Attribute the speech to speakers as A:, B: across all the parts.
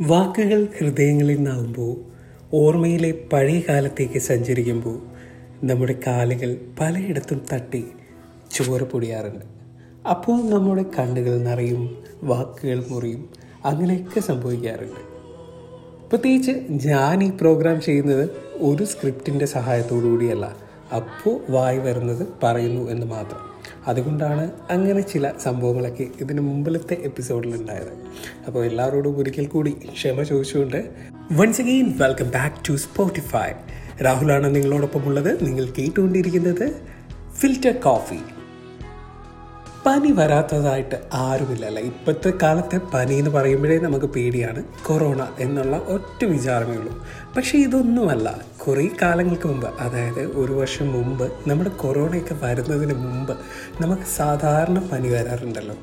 A: വാക്കുകൾ ഹൃദയങ്ങളിൽ നിന്നാവുമ്പോൾ ഓർമ്മയിലെ പഴയ കാലത്തേക്ക് സഞ്ചരിക്കുമ്പോൾ നമ്മുടെ കാലുകൾ പലയിടത്തും തട്ടി ചോര പൊടിയാറുണ്ട്. അപ്പോൾ നമ്മുടെ കണ്ണുകൾ നിറയും വാക്കുകൾ മുറിയും അങ്ങനെയൊക്കെ സംഭവിക്കാറുണ്ട്. പ്രത്യേകിച്ച് ഞാൻ ഈ പ്രോഗ്രാം ചെയ്യുന്നത് ഒരു സ്ക്രിപ്റ്റിന്റെ സഹായത്തോടു കൂടിയല്ല അപ്പോൾ വായി വരുന്നത് പറയുന്നു എന്ന് മാത്രം. അതുകൊണ്ടാണ് അങ്ങനെ ചില സംഭവങ്ങളൊക്കെ ഇതിന് മുമ്പിലത്തെ എപ്പിസോഡിലുണ്ടായത്. അപ്പോൾ എല്ലാവരോടും ഒരിക്കൽ കൂടി ക്ഷമ ചോദിച്ചുകൊണ്ട് once again welcome back to Spotify രാഹുലാണ് നിങ്ങളോടൊപ്പം ഉള്ളത് നിങ്ങൾ കേട്ടുകൊണ്ടിരിക്കുന്നത് ഫിൽറ്റർ കോഫി പനി വരാത്തതായിട്ട് ആരുമില്ലല്ലേ? ഇപ്പോഴത്തെ കാലത്തെ പനി എന്ന് പറയുമ്പോഴേ നമുക്ക് പേടിയാണ്. കൊറോണ എന്നുള്ള ഒറ്റ വിചാരമേ ഉള്ളൂ. പക്ഷേ ഇതൊന്നുമല്ല. കുറേ കാലങ്ങൾക്ക് മുമ്പ് അതായത് ഒരു വർഷം മുമ്പ് നമ്മുടെ കൊറോണയൊക്കെ വരുന്നതിന് മുമ്പ് നമുക്ക് സാധാരണ പനി വരാറുണ്ടല്ലോ.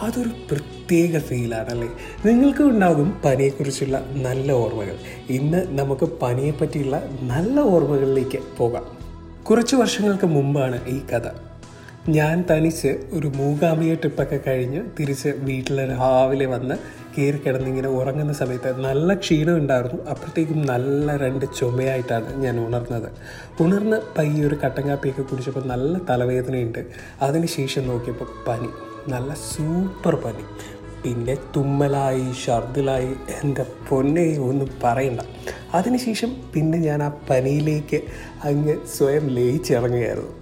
A: അതൊരു പ്രത്യേക ഫീലാണല്ലേ? നിങ്ങൾക്കും ഉണ്ടാകും പനിയെക്കുറിച്ചുള്ള നല്ല ഓർമ്മകൾ. ഇന്ന് നമുക്ക് പനിയെപ്പറ്റിയുള്ള നല്ല ഓർമ്മകളിലേക്ക് പോകാം. കുറച്ച് വർഷങ്ങൾക്ക് മുമ്പാണ് ഈ കഥ. ഞാൻ തനിച്ച് ഒരു മൂകാംബിക ട്രിപ്പൊക്കെ കഴിഞ്ഞ് തിരിച്ച് വീട്ടിൽ രാവിലെ വന്ന് കയറി കിടന്നിങ്ങനെ ഉറങ്ങുന്ന സമയത്ത് നല്ല ക്ഷീണം ഉണ്ടായിരുന്നു. അപ്പോഴത്തേക്കും നല്ല രണ്ട് ചുമയായിട്ടാണ് ഞാൻ ഉണർന്നത്. ഉണർന്ന് പയ്യെ ഒരു കട്ടൻ കാപ്പിയൊക്കെ കുടിച്ചപ്പോൾ നല്ല തലവേദനയുണ്ട്. അതിനുശേഷം നോക്കിയപ്പോൾ പനി. നല്ല സൂപ്പർ പനി. പിന്നെ തുമ്മലായി ഛർദിലായി എന്റെ പൊന്നെ ഒന്നും പറയണ്ട. അതിനുശേഷം പിന്നെ ഞാൻ ആ പനിയിലേക്ക് അങ്ങ് സ്വയം ലയിച്ചിറങ്ങുകയായിരുന്നു.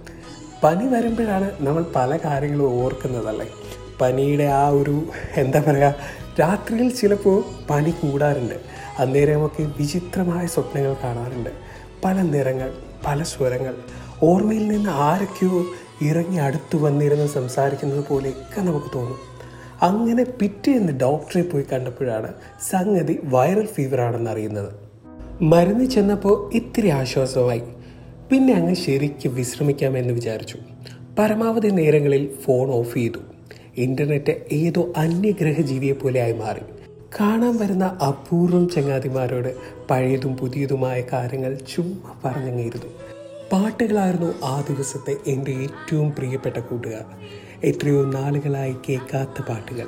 A: പനി വരുമ്പോഴാണ് നമ്മൾ പല കാര്യങ്ങളും ഓർക്കുന്നതല്ലേ? പനിയുടെ ആ ഒരു എന്താ പറയുക രാത്രിയിൽ ചിലപ്പോൾ പനി കൂടാറുണ്ട്. അന്നേരമൊക്കെ വിചിത്രമായ സ്വപ്നങ്ങൾ കാണാറുണ്ട്. പല നിറങ്ങൾ പല സ്വരങ്ങൾ. ഓർമ്മയിൽ നിന്ന് ആരൊക്കെയോ ഇറങ്ങി അടുത്തു വന്നിരുന്ന് സംസാരിക്കുന്നത് പോലെയൊക്കെ നമുക്ക് തോന്നും. അങ്ങനെ പിറ്റേന്ന് ഡോക്ടറെ പോയി കണ്ടപ്പോഴാണ് സംഗതി വൈറൽ ഫീവറാണെന്ന് അറിയുന്നത് മരുന്ന് ചെന്നപ്പോൾ ഇത്തിരി ആശ്വാസമായി. പിന്നെ അങ്ങ് ശരിക്കും വിശ്രമിക്കാമെന്ന് വിചാരിച്ചു. പരമാവധി നേരങ്ങളിൽ ഫോൺ ഓഫ് ചെയ്തു. ഇന്റർനെറ്റ് ഏതോ അന്യഗ്രഹ ജീവിയെ പോലെ ആയി മാറി. കാണാൻ വരുന്ന അപൂർവം ചങ്ങാതിമാരോട് പഴയതും പുതിയതുമായ കാര്യങ്ങൾ ചുമ്മാ പറഞ്ഞങ്ങിയിരുന്നു. പാട്ടുകളായിരുന്നു ആ ദിവസത്തെ എന്റെ ഏറ്റവും പ്രിയപ്പെട്ട കൂട്ടുകാർ. എത്രയോ നാളുകളായി കേൾക്കാത്ത പാട്ടുകൾ.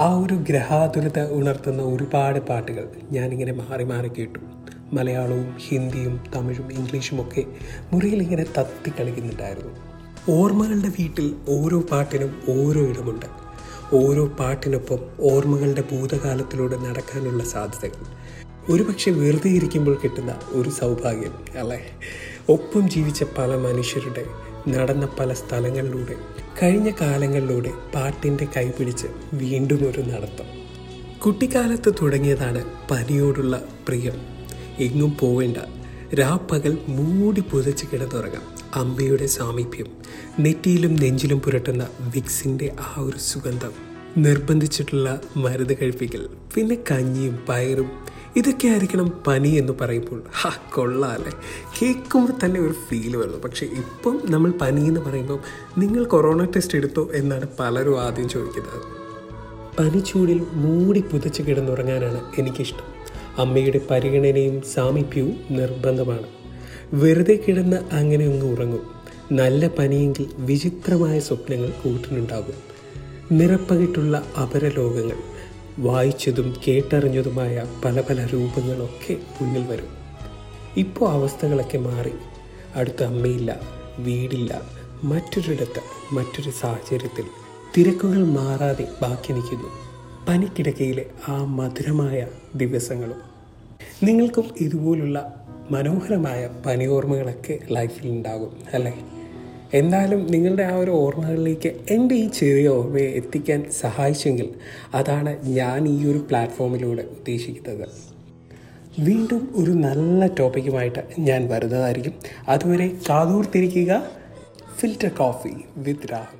A: ആ ഒരു ഗ്രഹാതുരത ഉണർത്തുന്ന ഒരുപാട് പാട്ടുകൾ ഞാനിങ്ങനെ മാറി മാറി കേട്ടു. മലയാളവും ഹിന്ദിയും തമിഴും ഇംഗ്ലീഷും ഒക്കെ മുറിയിൽ ഇങ്ങനെ തത്തി കളിക്കുന്നുണ്ടായിരുന്നു. ഓർമ്മകളുടെ വീട്ടിൽ ഓരോ പാട്ടിനും ഓരോ ഇടമുണ്ട്. ഓരോ പാട്ടിനൊപ്പം ഓർമ്മകളുടെ ഭൂതകാലത്തിലൂടെ നടക്കാനുള്ള സാധ്യതകൾ. ഒരുപക്ഷെ വെറുതെ ഇരിക്കുമ്പോൾ കിട്ടുന്ന ഒരു സൗഭാഗ്യം അല്ലേ? ഒപ്പം ജീവിച്ച പല മനുഷ്യരുടെ നടന്ന പല സ്ഥലങ്ങളിലൂടെ കഴിഞ്ഞ കാലങ്ങളിലൂടെ പാട്ടിന്റെ കൈപിടിച്ച് വീണ്ടും ഒരു നടത്തം. കുട്ടിക്കാലത്ത് തുടങ്ങിയതാണ് പനിയോടുള്ള പ്രിയം. എങ്ങും പോവേണ്ട. രാപ്പകൽ മൂടി പുതച്ച് കിടന്നുറങ്ങാം. അമ്പയുടെ സാമീപ്യം. നെറ്റിയിലും നെഞ്ചിലും പുരട്ടുന്ന വിക്സിന്റെ ആ ഒരു സുഗന്ധം. നിർബന്ധിച്ചിട്ടുള്ള മരുന്ന് കഴിപ്പിക്കൽ. പിന്നെ കഞ്ഞിയും പയറും. ഇതൊക്കെ ആയിരിക്കണം പനി എന്ന് പറയുമ്പോൾ. ഹാ കൊള്ളാല്ലേ. കേൾക്കുമ്പോൾ തന്നെ ഒരു ഫീൽ വരുന്നു പക്ഷേ ഇപ്പം നമ്മൾ പനി എന്ന് പറയുമ്പോൾ നിങ്ങൾ കൊറോണ ടെസ്റ്റ് എടുത്തോ എന്നാണ് പലരും ആദ്യം ചോദിക്കുന്നത്. പനിച്ചൂടിൽ മൂടി പുതച്ച് കിടന്നുറങ്ങാനാണ് എനിക്കിഷ്ടം. അമ്മയുടെ പരിഗണനയും സാമീപ്യവും നിർബന്ധമാണ്. വെറുതെ കിടന്ന് അങ്ങനെ ഒന്ന് ഉറങ്ങും. നല്ല പനിയെങ്കിൽ വിചിത്രമായ സ്വപ്നങ്ങൾ കൂട്ടിനുണ്ടാകും. നിറപ്പകിട്ടുള്ള അപരലോകങ്ങൾ വായിച്ചതും കേട്ടറിഞ്ഞതുമായ പല പല രൂപങ്ങളൊക്കെ മുന്നിൽ വരും. ഇപ്പോൾ അവസ്ഥകളൊക്കെ മാറി. അടുത്ത അമ്മയില്ല വീടില്ല മറ്റൊരിടത്ത് മറ്റൊരു സാഹചര്യത്തിൽ തിരക്കുകൾ മാറാതെ ബാക്കി നിൽക്കുന്നു. പനിക്കിടക്കയിലെ ആ മധുരമായ ദിവസങ്ങളും നിങ്ങൾക്കും ഇതുപോലുള്ള മനോഹരമായ പനി ഓർമ്മകളൊക്കെ ലൈഫിൽ ഉണ്ടാകും അല്ലേ? എന്തായാലും നിങ്ങളുടെ ആ ഒരു ഓർമ്മകളിലേക്ക് എന്റെ ഈ ചെറിയ ഓർമ്മയെ എത്തിക്കാൻ സഹായിച്ചെങ്കിൽ അതാണ് ഞാൻ ഈ ഒരു പ്ലാറ്റ്ഫോമിലൂടെ ഉദ്ദേശിക്കുന്നത്. വീണ്ടും ഒരു നല്ല ടോപ്പിക്കുമായിട്ട് ഞാൻ വരുന്നതായിരിക്കും. അതുവരെ കാതോർത്തിരിക്കുക. Filter coffee with Rahul